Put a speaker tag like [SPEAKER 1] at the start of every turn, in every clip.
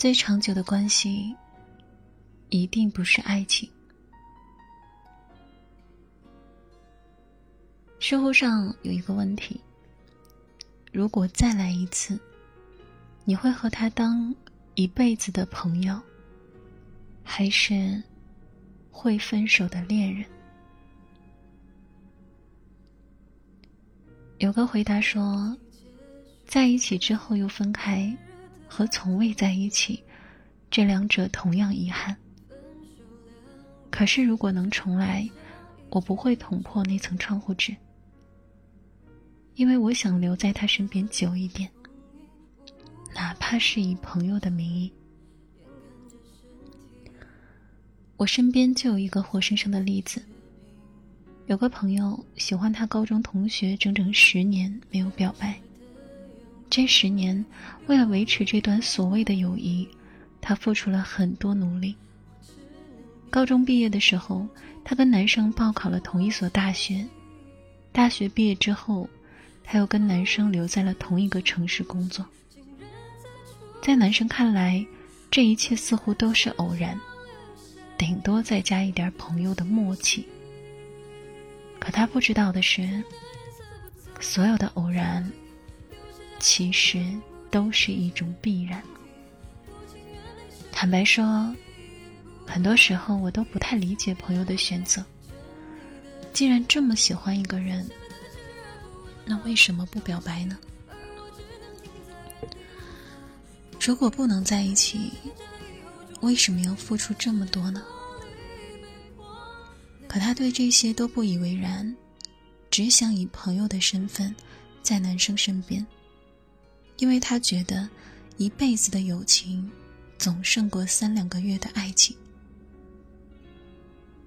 [SPEAKER 1] 最长久的关系，一定不是爱情。知乎上有一个问题：如果再来一次，你会和他当一辈子的朋友，还是会分手的恋人？有个回答说：“在一起之后又分开，和从未在一起，这两者同样遗憾。可是如果能重来，我不会捅破那层窗户纸，因为我想留在他身边久一点，哪怕是以朋友的名义。我身边就有一个活生生的例子。”有个朋友喜欢他高中同学整整十年没有表白。这十年，为了维持这段所谓的友谊，他付出了很多努力。高中毕业的时候，他跟男生报考了同一所大学。大学毕业之后，他又跟男生留在了同一个城市工作。在男生看来，这一切似乎都是偶然，顶多再加一点朋友的默契。可他不知道的是，所有的偶然，其实都是一种必然。坦白说，很多时候我都不太理解朋友的选择。既然这么喜欢一个人，那为什么不表白呢？如果不能在一起，为什么要付出这么多呢？可他对这些都不以为然，只想以朋友的身份在男生身边，因为他觉得一辈子的友情总胜过三两个月的爱情。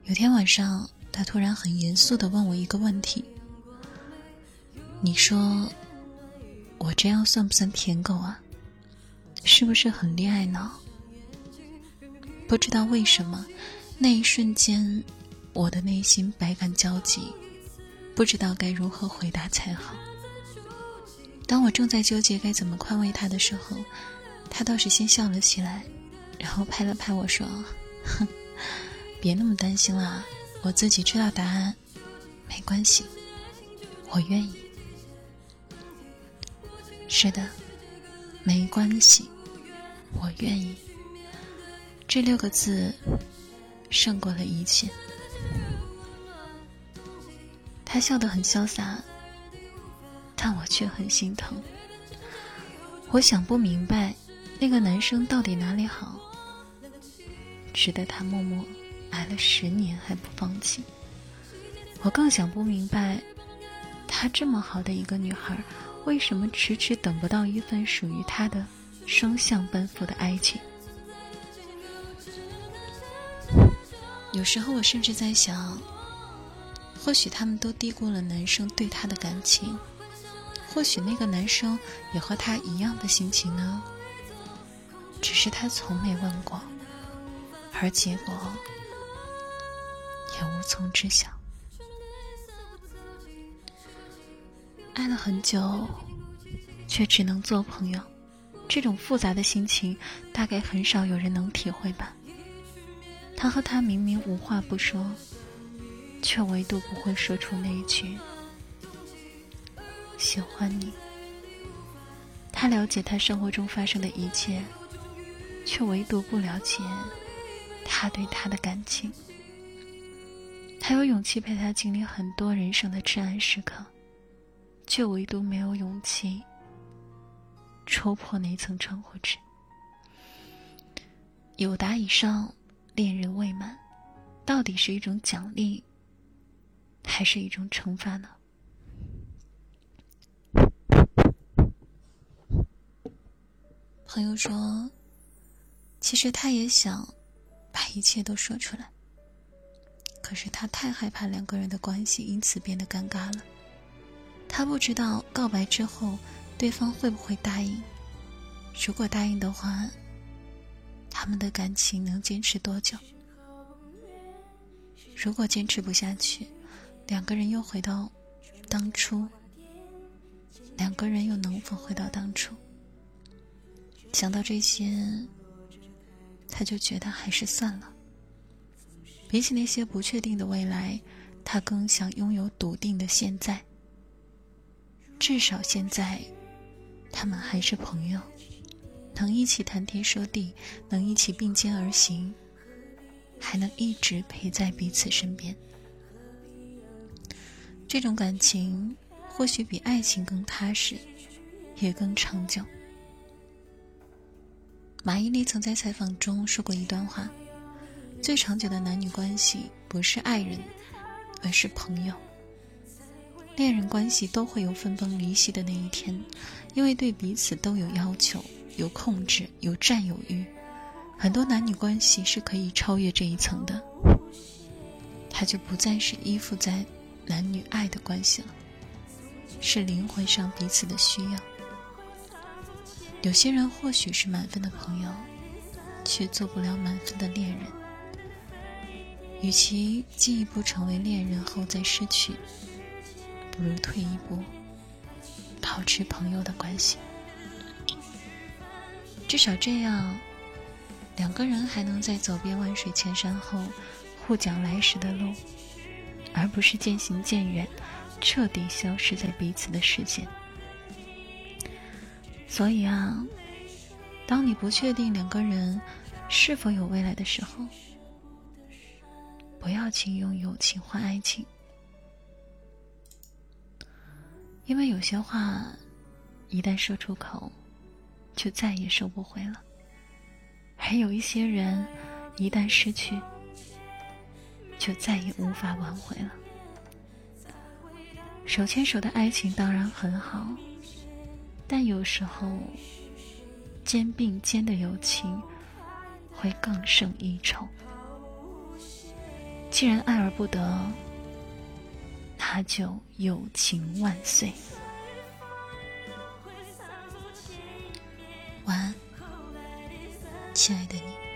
[SPEAKER 1] 有天晚上，他突然很严肃的问我一个问题：“你说，我这样算不算舔狗啊？是不是很恋爱脑？”不知道为什么，那一瞬间。我的内心百感交集，不知道该如何回答才好。当我正在纠结该怎么宽慰他的时候，他倒是先笑了起来，然后拍了拍我说：“哼，别那么担心啦，我自己知道答案，没关系，我愿意。”是的，没关系，我愿意。这六个字，胜过了一切。他笑得很潇洒，但我却很心疼。我想不明白，那个男生到底哪里好，值得他默默挨了十年还不放弃。我更想不明白，她这么好的一个女孩，为什么迟迟等不到一份属于她的双向奔赴的爱情？有时候我甚至在想。或许他们都低估了男生对她的感情，或许那个男生也和她一样的心情呢。只是他从没问过，而结果也无从知晓。爱了很久，却只能做朋友，这种复杂的心情，大概很少有人能体会吧。他和她明明无话不说。却唯独不会说出那一句“喜欢你”。他了解他生活中发生的一切，却唯独不了解他对他的感情。他有勇气陪他经历很多人生的至暗时刻，却唯独没有勇气戳破那层窗户纸。有达以上，恋人未满，到底是一种奖励？还是一种惩罚呢？朋友说：“其实他也想把一切都说出来，可是他太害怕两个人的关系因此变得尴尬了。他不知道告白之后对方会不会答应。如果答应的话，他们的感情能坚持多久？如果坚持不下去？”两个人又回到当初，两个人又能否回到当初？想到这些，他就觉得还是算了。比起那些不确定的未来，他更想拥有笃定的现在。至少现在，他们还是朋友，能一起谈天说地，能一起并肩而行，还能一直陪在彼此身边。这种感情或许比爱情更踏实，也更长久。马伊琍曾在采访中说过一段话：“最长久的男女关系不是爱人，而是朋友。恋人关系都会有分崩离析的那一天，因为对彼此都有要求、有控制、有占有欲。很多男女关系是可以超越这一层的，它就不再是依附在。”男女爱的关系了，是灵魂上彼此的需要。有些人或许是满分的朋友，却做不了满分的恋人。与其进一步成为恋人后再失去，不如退一步，保持朋友的关系。至少这样，两个人还能在走遍万水千山后，互讲来时的路。而不是渐行渐远，彻底消失在彼此的世界。所以啊，当你不确定两个人是否有未来的时候，不要轻用友情换爱情，因为有些话一旦说出口，就再也收不回了；还有一些人一旦失去。就再也无法挽回了。手牵手的爱情当然很好，但有时候肩并肩的友情会更胜一筹。既然爱而不得，那就友情万岁。晚安，亲爱的你。